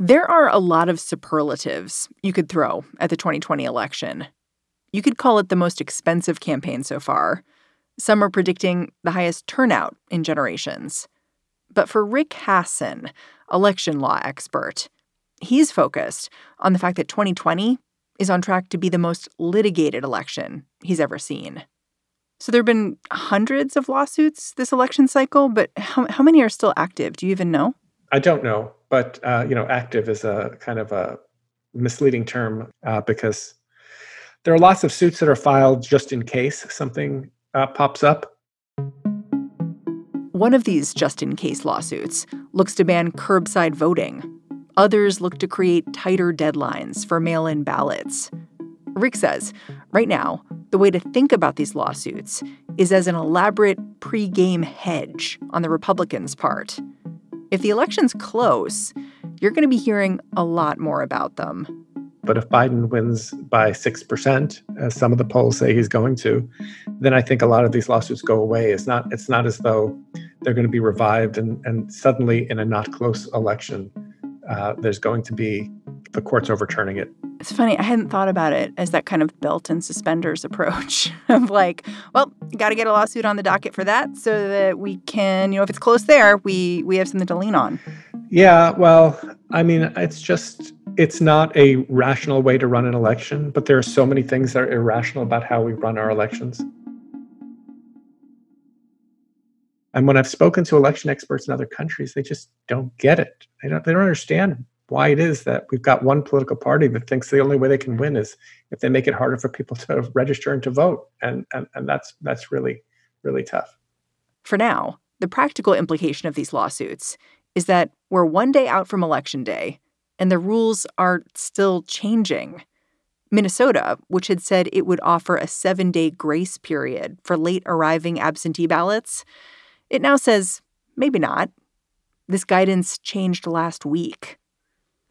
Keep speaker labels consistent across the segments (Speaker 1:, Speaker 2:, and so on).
Speaker 1: There are a lot of superlatives you could throw at the 2020 election. You could call it the most expensive campaign so far. Some are predicting the highest turnout in generations. But for Rick Hasen, election law expert, he's focused on the fact that 2020 is on track to be the most litigated election he's ever seen. So there have been hundreds of lawsuits this election cycle, but how, how many are still active? Do you even know?
Speaker 2: I don't know, but uh, you know, active is a kind of a misleading term uh, because there are lots of suits that are filed just in case something uh, pops up.
Speaker 1: One of these just in case lawsuits looks to ban curbside voting. Others look to create tighter deadlines for mail in ballots. Rick says right now, the way to think about these lawsuits is as an elaborate pre-game hedge on the Republicans' part. If the election's close, you're going to be hearing a lot more about them.
Speaker 2: But if Biden wins by 6%, as some of the polls say he's going to, then I think a lot of these lawsuits go away. It's not, it's not as though they're going to be revived and, and suddenly in a not close election, uh, there's going to be the courts overturning it.
Speaker 1: It's funny, I hadn't thought about it as that kind of belt and suspenders approach of like, well, got to get a lawsuit on the docket for that so that we can, you know, if it's close there, we we have something to lean on.
Speaker 2: Yeah, well, I mean, it's just it's not a rational way to run an election, but there are so many things that are irrational about how we run our elections. And when I've spoken to election experts in other countries, they just don't get it. They don't they don't understand why it is that we've got one political party that thinks the only way they can win is if they make it harder for people to register and to vote. And and, and that's that's really, really tough.
Speaker 1: For now, the practical implication of these lawsuits is that we're one day out from election day and the rules are still changing. Minnesota, which had said it would offer a seven day grace period for late arriving absentee ballots, it now says maybe not. This guidance changed last week.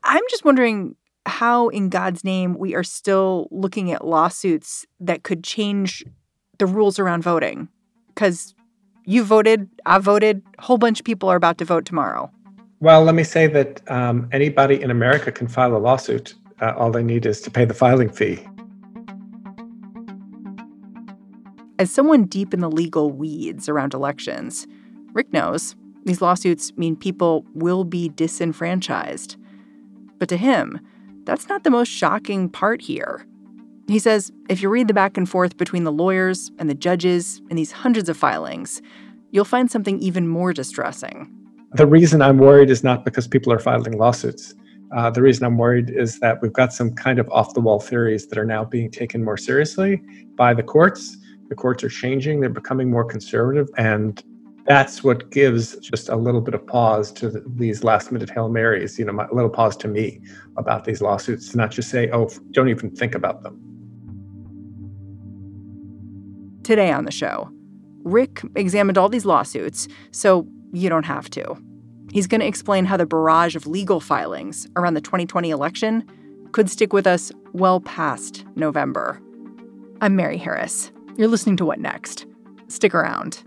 Speaker 1: I'm just wondering how, in God's name, we are still looking at lawsuits that could change the rules around voting. Because you voted, I voted, a whole bunch of people are about to vote tomorrow.
Speaker 2: Well, let me say that um, anybody in America can file a lawsuit. Uh, all they need is to pay the filing fee.
Speaker 1: As someone deep in the legal weeds around elections, Rick knows these lawsuits mean people will be disenfranchised. But to him, that's not the most shocking part here. He says if you read the back and forth between the lawyers and the judges in these hundreds of filings, you'll find something even more distressing.
Speaker 2: The reason I'm worried is not because people are filing lawsuits. Uh, the reason I'm worried is that we've got some kind of off the wall theories that are now being taken more seriously by the courts. The courts are changing, they're becoming more conservative. And that's what gives just a little bit of pause to the, these last minute Hail Marys, you know, a little pause to me about these lawsuits to not just say, oh, don't even think about them.
Speaker 1: Today on the show, Rick examined all these lawsuits, so you don't have to. He's going to explain how the barrage of legal filings around the 2020 election could stick with us well past November. I'm Mary Harris. You're listening to What Next? Stick around.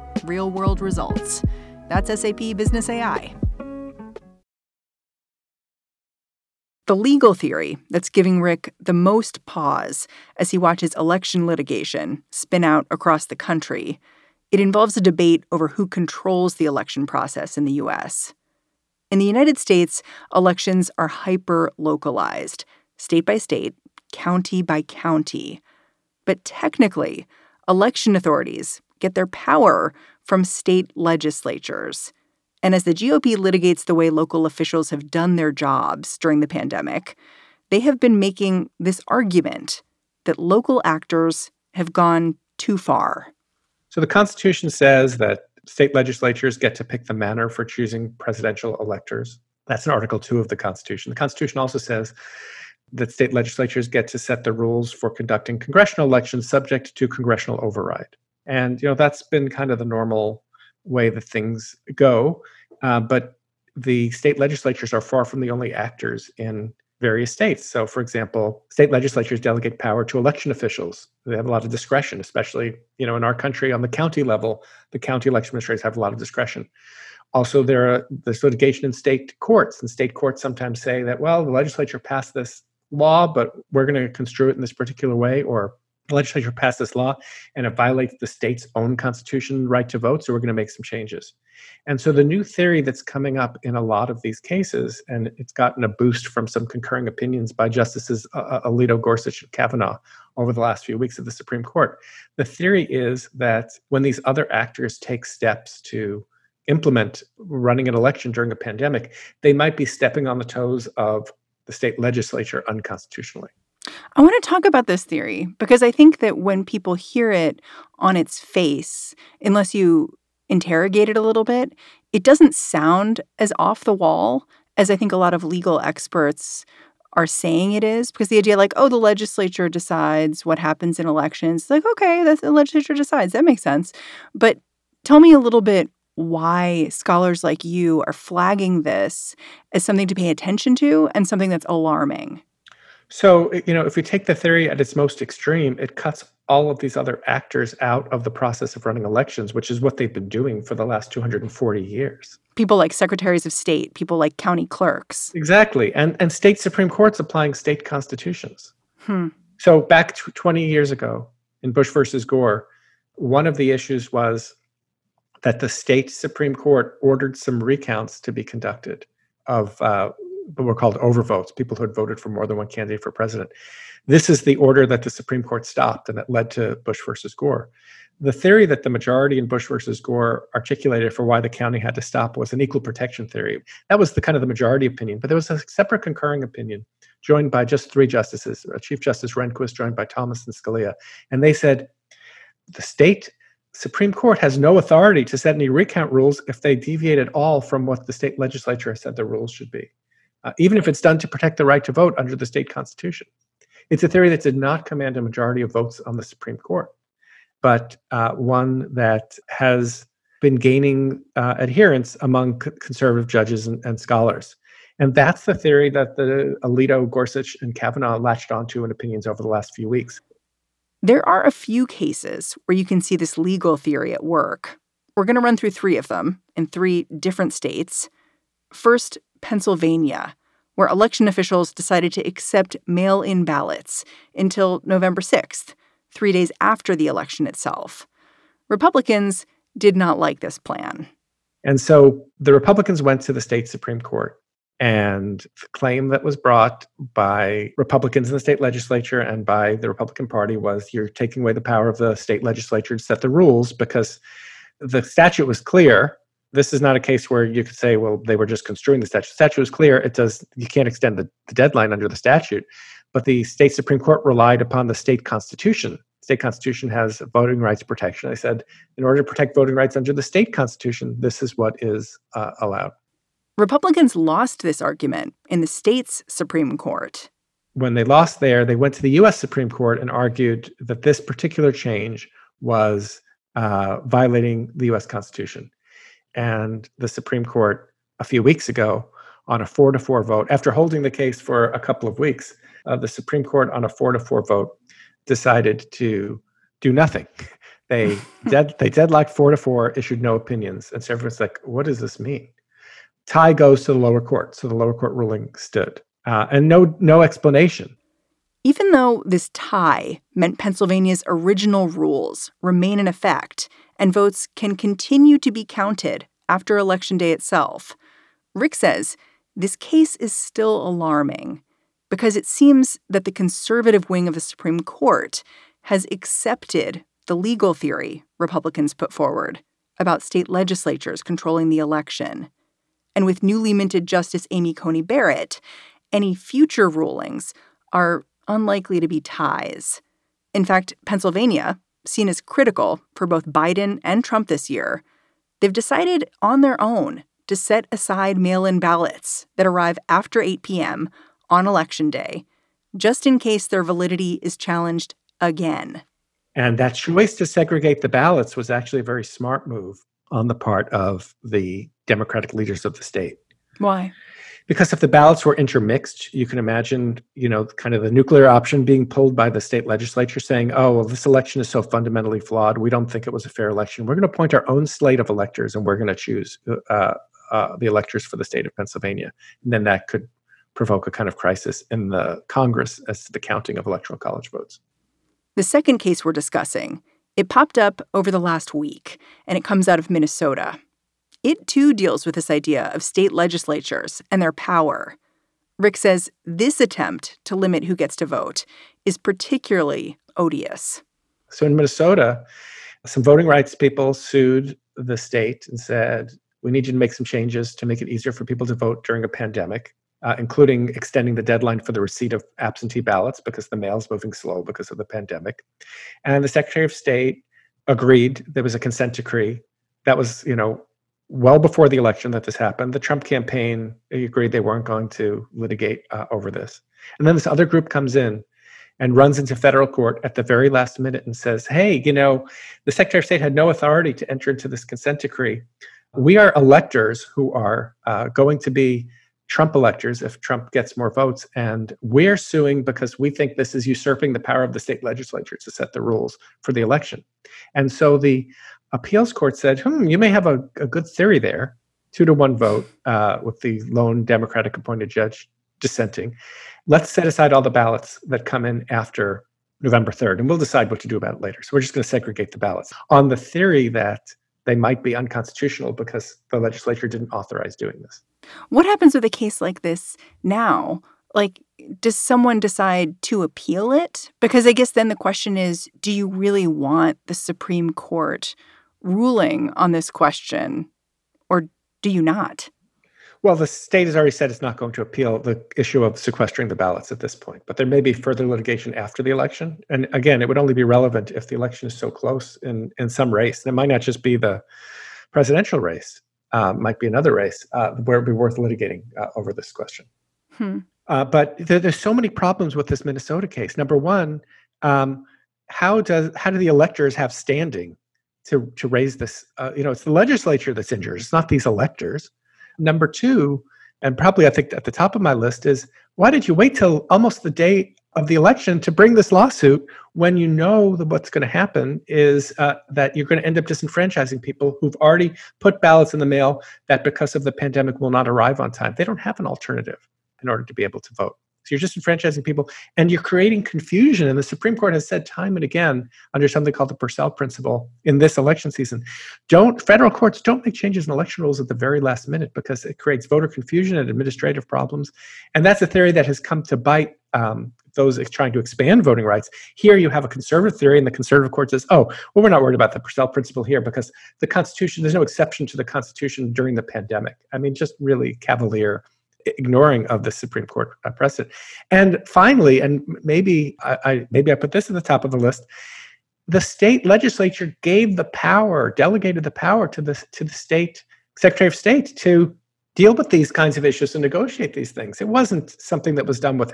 Speaker 1: real world results. That's SAP Business AI. The legal theory that's giving Rick the most pause as he watches election litigation spin out across the country, it involves a debate over who controls the election process in the US. In the United States, elections are hyper localized, state by state, county by county. But technically, election authorities get their power from state legislatures. And as the GOP litigates the way local officials have done their jobs during the pandemic, they have been making this argument that local actors have gone too far.
Speaker 2: So the Constitution says that state legislatures get to pick the manner for choosing presidential electors. That's in Article 2 of the Constitution. The Constitution also says that state legislatures get to set the rules for conducting congressional elections subject to congressional override. And you know that's been kind of the normal way that things go. Uh, but the state legislatures are far from the only actors in various states. So, for example, state legislatures delegate power to election officials. They have a lot of discretion, especially you know in our country on the county level. The county election administrators have a lot of discretion. Also, there are, there's litigation in state courts, and state courts sometimes say that well, the legislature passed this law, but we're going to construe it in this particular way, or legislature passed this law and it violates the state's own constitution right to vote, so we're going to make some changes. And so the new theory that's coming up in a lot of these cases, and it's gotten a boost from some concurring opinions by Justices uh, uh Alito, Gorsuch, and Kavanaugh over the last few weeks of the Supreme Court. The theory is that when these other actors take steps to implement running an election during a pandemic, they might be stepping on the toes of the state legislature unconstitutionally.
Speaker 1: I want to talk about this theory because I think that when people hear it on its face, unless you interrogate it a little bit, it doesn't sound as off the wall as I think a lot of legal experts are saying it is because the idea like oh the legislature decides what happens in elections. Like okay that's the legislature decides. That makes sense. But tell me a little bit why scholars like you are flagging this as something to pay attention to and something that's alarming
Speaker 2: so, you know, if we take the theory at its most extreme, it cuts all of these other actors out of the process of running elections, which is what they've been doing for the last 240 years.
Speaker 1: People like secretaries of state, people like county clerks.
Speaker 2: Exactly. And and state supreme courts applying state constitutions.
Speaker 1: Hmm.
Speaker 2: So back 20 years ago in Bush versus Gore, one of the issues was that the state supreme court ordered some recounts to be conducted of uh, what were called overvotes, people who had voted for more than one candidate for president. This is the order that the Supreme Court stopped, and that led to Bush versus Gore. The theory that the majority in Bush versus Gore articulated for why the county had to stop was an equal protection theory. That was the kind of the majority opinion, but there was a separate concurring opinion joined by just three justices, uh, Chief Justice Rehnquist joined by Thomas and Scalia, and they said the state Supreme Court has no authority to set any recount rules if they deviate at all from what the state legislature has said the rules should be uh, even if it's done to protect the right to vote under the state constitution. It's a theory that did not command a majority of votes on the Supreme Court, but uh, one that has been gaining uh, adherence among conservative judges and, and, scholars. And that's the theory that the Alito, Gorsuch, and Kavanaugh latched onto in opinions over the last few weeks.
Speaker 1: There are a few cases where you can see this legal theory at work. We're going to run through three of them in three different states. First, Pennsylvania, where election officials decided to accept mail in ballots until November 6th, three days after the election itself. Republicans did not like this plan.
Speaker 2: And so the Republicans went to the state Supreme Court. And the claim that was brought by Republicans in the state legislature and by the Republican Party was you're taking away the power of the state legislature to set the rules because the statute was clear this is not a case where you could say, well, they were just construing the statute. The statute is clear. It does you can't extend the, the deadline under the statute. But the state Supreme Court relied upon the state constitution. state constitution has voting rights protection. They said, in order to protect voting rights under the state constitution, this is what is uh, allowed.
Speaker 1: Republicans lost this argument in the state's Supreme Court.
Speaker 2: When they lost there, they went to the U.S. Supreme Court and argued that this particular change was uh, violating the U.S. Constitution and the Supreme Court a few weeks ago on a four to four vote, after holding the case for a couple of weeks, uh, the Supreme Court on a four to four vote decided to do nothing. They dead they deadlocked four to four, issued no opinions, and so everyone's like, "What does this mean?" Tie goes to the lower court, so the lower court ruling stood. uh, and no no explanation.
Speaker 1: Even though this tie meant Pennsylvania's original rules remain in effect and votes can continue to be counted after Election Day itself, Rick says this case is still alarming because it seems that the conservative wing of the Supreme Court has accepted the legal theory Republicans put forward about state legislatures controlling the election. And with newly minted Justice Amy Coney Barrett, any future rulings are unlikely to be ties. In fact, Pennsylvania, seen as critical for both Biden and Trump this year, they've decided on their own to set aside mail in ballots that arrive after 8 p.m. on Election Day, just in case their validity is challenged again.
Speaker 2: And that choice to segregate the ballots was actually a very smart move on the part of the Democratic leaders of the state.
Speaker 1: Why?
Speaker 2: Because if the ballots were intermixed, you can imagine, you know, kind of the nuclear option being pulled by the state legislature saying, oh, well, this election is so fundamentally flawed. We don't think it was a fair election. We're going to appoint our own slate of electors and we're going to choose uh, uh, the electors for the state of Pennsylvania. And then that could provoke a kind of crisis in the Congress as to the counting of electoral college votes.
Speaker 1: The second case we're discussing, it popped up over the last week, and it comes out of Minnesota. It too deals with this idea of state legislatures and their power. Rick says this attempt to limit who gets to vote is particularly odious.
Speaker 2: So in Minnesota, some voting rights people sued the state and said, we need you to make some changes to make it easier for people to vote during a pandemic, uh, including extending the deadline for the receipt of absentee ballots because the mail is moving slow because of the pandemic. And the Secretary of State agreed. There was a consent decree that was, you know, well before the election that this happened. The Trump campaign agreed they weren't going to litigate uh, over this. And then this other group comes in and runs into federal court at the very last minute and says, hey, you know, the Secretary of State had no authority to enter into this consent decree. We are electors who are uh, going to be Trump electors if Trump gets more votes. And we're suing because we think this is usurping the power of the state legislature to set the rules for the election. And so the appeals court said, hmm, you may have a, a good theory there, two to one vote uh, with the lone Democratic appointed judge dissenting. Let's set aside all the ballots that come in after November 3rd, and we'll decide what to do about it later. So we're just going to segregate the ballots on the theory that they might be unconstitutional because the legislature didn't authorize doing this.
Speaker 1: What happens with a case like this now? Like, does someone decide to appeal it? Because I guess then the question is do you really want the Supreme Court ruling on this question, or do you not?
Speaker 2: Well, the state has already said it's not going to appeal the issue of sequestering the ballots at this point, but there may be further litigation after the election. And again, it would only be relevant if the election is so close in, in some race. And it might not just be the presidential race, uh, might be another race uh, where it would be worth litigating uh, over this question. Hmm. Uh, but there, there's so many problems with this Minnesota case. Number one, um, how does how do the electors have standing to to raise this. Uh, you know, it's the legislature that's injured. It's not these electors. Number two, and probably I think at the top of my list is why did you wait till almost the day of the election to bring this lawsuit when you know that what's going to happen is uh, that you're going to end up disenfranchising people who've already put ballots in the mail that because of the pandemic will not arrive on time. They don't have an alternative in order to be able to vote. So you're just enfranchising people and you're creating confusion. And the Supreme Court has said time and again under something called the Purcell principle in this election season, don't federal courts don't make changes in election rules at the very last minute because it creates voter confusion and administrative problems. And that's a theory that has come to bite um, those trying to expand voting rights. Here you have a conservative theory, and the conservative court says, oh, well, we're not worried about the Purcell principle here because the Constitution, there's no exception to the Constitution during the pandemic. I mean, just really cavalier ignoring of the Supreme Court uh, precedent. And finally, and maybe I, I, maybe I put this at the top of the list, the state legislature gave the power, delegated the power to the to the state Secretary of State to deal with these kinds of issues and negotiate these things. It wasn't something that was done with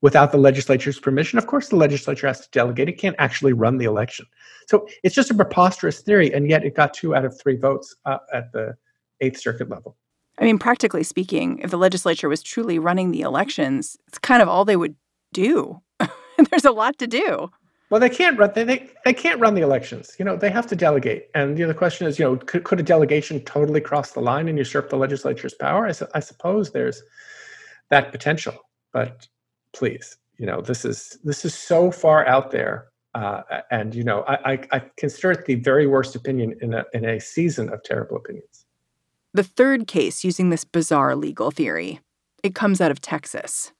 Speaker 2: without the legislature's permission. Of course, the legislature has to delegate. It can't actually run the election. So it's just a preposterous theory, and yet it got two out of three votes uh, at the Eighth Circuit level.
Speaker 1: I mean, practically speaking, if the legislature was truly running the elections, it's kind of all they would do. There's a lot to do.
Speaker 2: Well, they can't run. They, they, they can't run the elections. You know, they have to delegate. And you know, the question is, you know, could, could a delegation totally cross the line and usurp the legislature's power? I, su- I suppose there's that potential. but please, you know, this is this is so far out there. Uh, and you know, I, I, I consider it the very worst opinion in a in a season of terrible opinions.
Speaker 1: The third case using this bizarre legal theory, it comes out of Texas.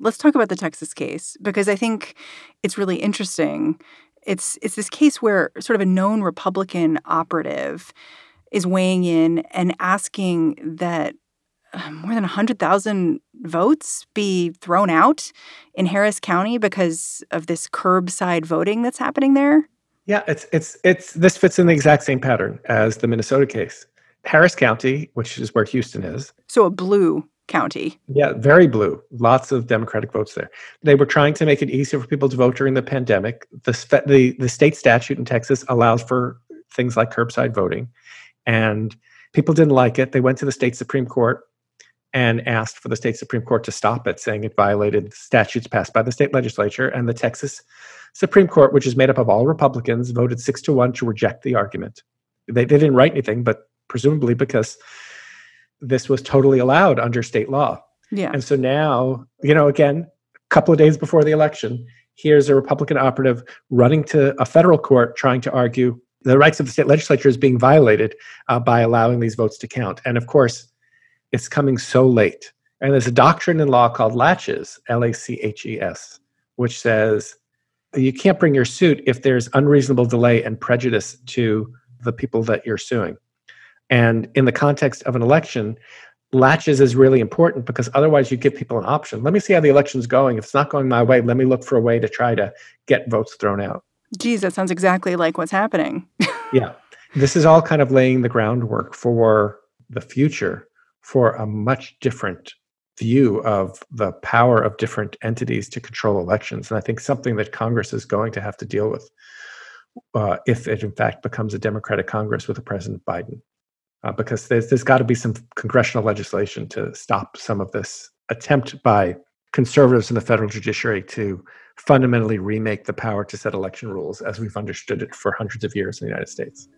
Speaker 1: Let's talk about the Texas case because I think it's really interesting. It's it's this case where sort of a known Republican operative is weighing in and asking that uh, more than 100,000 votes be thrown out in Harris County because of this curbside voting that's happening there?
Speaker 2: Yeah, it's it's it's this fits in the exact same pattern as the Minnesota case. Harris County, which is where Houston is.
Speaker 1: So a blue county.
Speaker 2: Yeah, very blue. Lots of Democratic votes there. They were trying to make it easier for people to vote during the pandemic. The the, the state statute in Texas allows for things like curbside voting, and people didn't like it. They went to the state supreme court and asked for the state supreme court to stop it, saying it violated statutes passed by the state legislature. And the Texas Supreme Court, which is made up of all Republicans, voted six to one to reject the argument. They, they didn't write anything, but presumably because this was totally allowed under state law.
Speaker 1: Yeah.
Speaker 2: And so now, you know, again, a couple of days before the election, here's a Republican operative running to a federal court trying to argue the rights of the state legislature is being violated uh, by allowing these votes to count. And of course, it's coming so late. And there's a doctrine in law called laches, L A C H E S, which says you can't bring your suit if there's unreasonable delay and prejudice to the people that you're suing. And in the context of an election, laches is really important because otherwise you give people an option. Let me see how the election's going. If it's not going my way, let me look for a way to try to get votes thrown out.
Speaker 1: Geez, that sounds exactly like what's happening.
Speaker 2: yeah. This is all kind of laying the groundwork for the future for a much different view of the power of different entities to control elections. And I think something that Congress is going to have to deal with uh, if it in fact becomes a Democratic Congress with a President Biden uh, because there's, there's got to be some congressional legislation to stop some of this attempt by conservatives in the federal judiciary to fundamentally remake the power to set election rules as we've understood it for hundreds of years in the United States.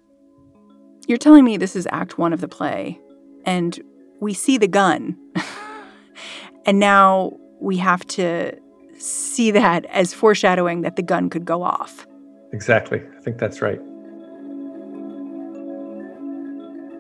Speaker 1: You're telling me this is act one of the play, and we see the gun. and now we have to see that as foreshadowing that the gun could go off.
Speaker 2: Exactly. I think that's right.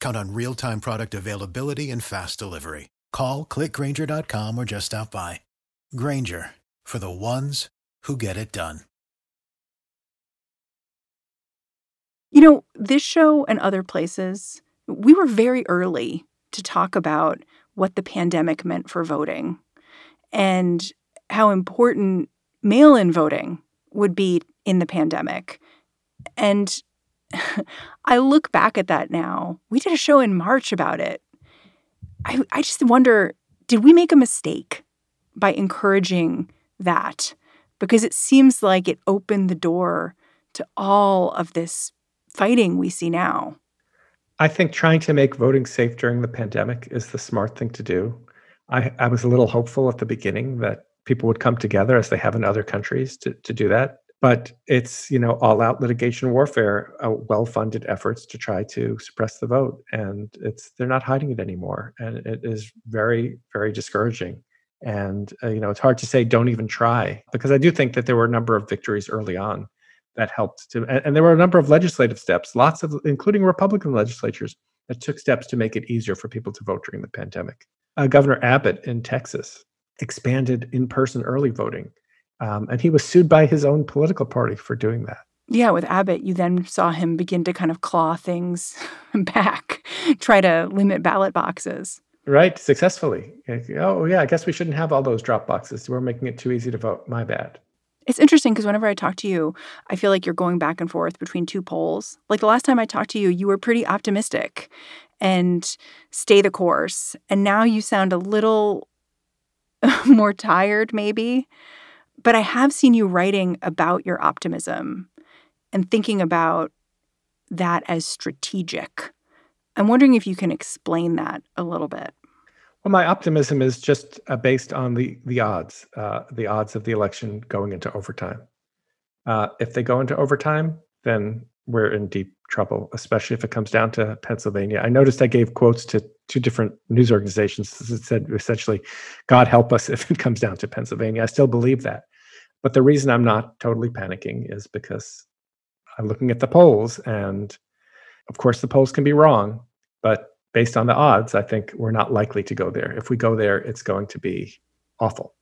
Speaker 3: Count on real time product availability and fast delivery. Call clickgrainger.com or just stop by. Grainger for the ones who get it done.
Speaker 1: You know, this show and other places, we were very early to talk about what the pandemic meant for voting and how important mail in voting would be in the pandemic. And I look back at that now. We did a show in March about it. I, I just wonder did we make a mistake by encouraging that? Because it seems like it opened the door to all of this fighting we see now.
Speaker 2: I think trying to make voting safe during the pandemic is the smart thing to do. I, I was a little hopeful at the beginning that people would come together as they have in other countries to, to do that but it's you know all out litigation warfare uh, well funded efforts to try to suppress the vote and it's they're not hiding it anymore and it is very very discouraging. And uh, you know it's hard to say don't even try because i do think that there were a number of victories early on that helped to and, and there were a number of legislative steps lots of including republican legislatures that took steps to make it easier for people to vote during the pandemic. Uh, governor abbott in texas expanded in-person early voting um, and he was sued by his own political party for doing that.
Speaker 1: Yeah, with Abbott, you then saw him begin to kind of claw things back, try to limit ballot boxes.
Speaker 2: Right, successfully. Oh, yeah, I guess we shouldn't have all those drop boxes. We're making it too easy to vote. My bad.
Speaker 1: It's interesting because whenever I talk to you, I feel like you're going back and forth between two poles. Like the last time I talked to you, you were pretty optimistic and stay the course. And now you sound a little more tired, maybe. But I have seen you writing about your optimism and thinking about that as strategic. I'm wondering if you can explain that a little bit.
Speaker 2: Well, my optimism is just uh, based on the the odds, uh, the odds of the election going into overtime. Uh, if they go into overtime, then we're in deep trouble, especially if it comes down to Pennsylvania. I noticed I gave quotes to two different news organizations that said essentially, God help us if it comes down to Pennsylvania. I still believe that. But the reason I'm not totally panicking is because I'm looking at the polls, and of course, the polls can be wrong, but based on the odds, I think we're not likely to go there. If we go there, it's going to be awful.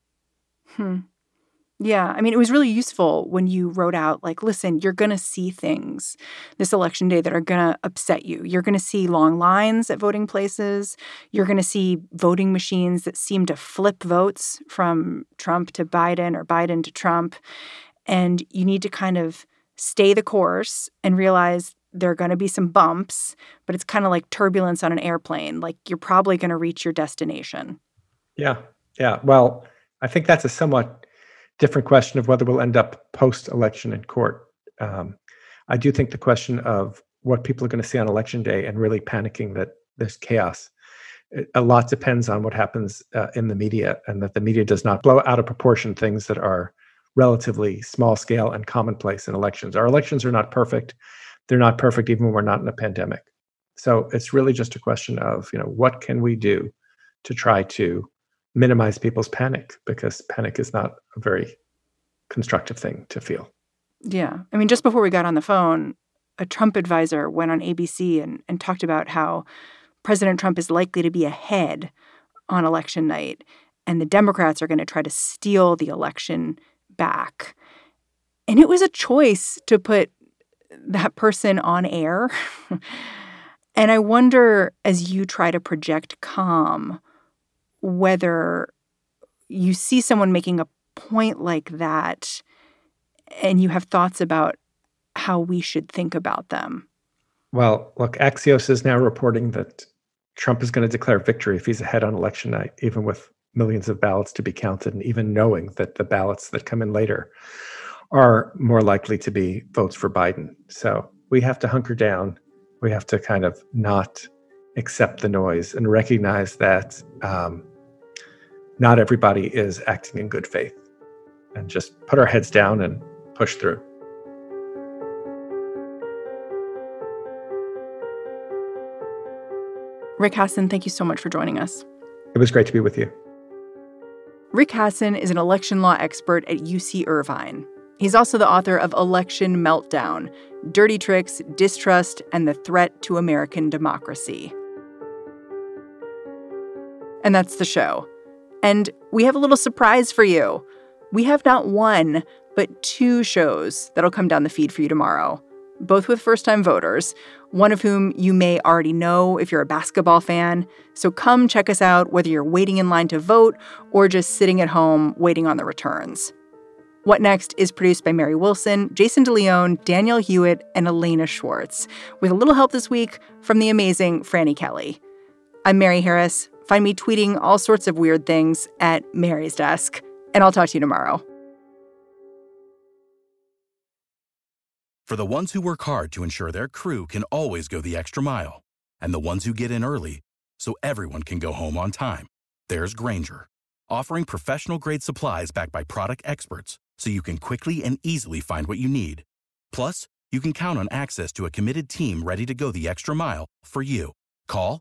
Speaker 1: Hmm. Yeah. I mean, it was really useful when you wrote out, like, listen, you're going to see things this election day that are going to upset you. You're going to see long lines at voting places. You're going to see voting machines that seem to flip votes from Trump to Biden or Biden to Trump. And you need to kind of stay the course and realize there are going to be some bumps, but it's kind of like turbulence on an airplane. Like, you're probably going to reach your destination.
Speaker 2: Yeah. Yeah. Well, I think that's a somewhat different question of whether we'll end up post election in court. Um, I do think the question of what people are going to see on election day and really panicking that there's chaos. A lot depends on what happens uh, in the media, and that the media does not blow out of proportion things that are relatively small scale and commonplace in elections. Our elections are not perfect. They're not perfect even when we're not in a pandemic. So it's really just a question of, you know, what can we do to try to minimize people's panic because panic is not a very constructive thing to feel.
Speaker 1: Yeah. I mean, just before we got on the phone, a Trump advisor went on ABC and, and talked about how President Trump is likely to be ahead on election night, and the Democrats are going to try to steal the election back. And it was a choice to put that person on air. and I wonder, as you try to project calm, whether you see someone making a point like that and you have thoughts about how we should think about them.
Speaker 2: Well, look, Axios is now reporting that Trump is going to declare victory if he's ahead on election night, even with millions of ballots to be counted, and even knowing that the ballots that come in later are more likely to be votes for Biden. So we have to hunker down. We have to kind of not accept the noise and recognize that um, not everybody is acting in good faith and just put our heads down and push through.
Speaker 1: Rick Hasen, thank you so much for joining us.
Speaker 2: It was great to be with you.
Speaker 1: Rick Hasen is an election law expert at UC Irvine. He's also the author of Election Meltdown Dirty Tricks, Distrust, and the Threat to American Democracy. And that's the show. And we have a little surprise for you. We have not one, but two shows that'll come down the feed for you tomorrow, both with first time voters, one of whom you may already know if you're a basketball fan. So come check us out whether you're waiting in line to vote or just sitting at home waiting on the returns. What Next is produced by Mary Wilson, Jason DeLeon, Danielle Hewitt, and Elena Schwartz, with a little help this week from the amazing Franny Kelly. I'm Mary Harris. Find me tweeting all sorts of weird things at Mary's desk, and I'll talk to you tomorrow.
Speaker 4: For the ones who work hard to ensure their crew can always go the extra mile, and the ones who get in early so everyone can go home on time, there's Grainger, offering professional grade supplies backed by product experts so you can quickly and easily find what you need. Plus, you can count on access to a committed team ready to go the extra mile for you. Call,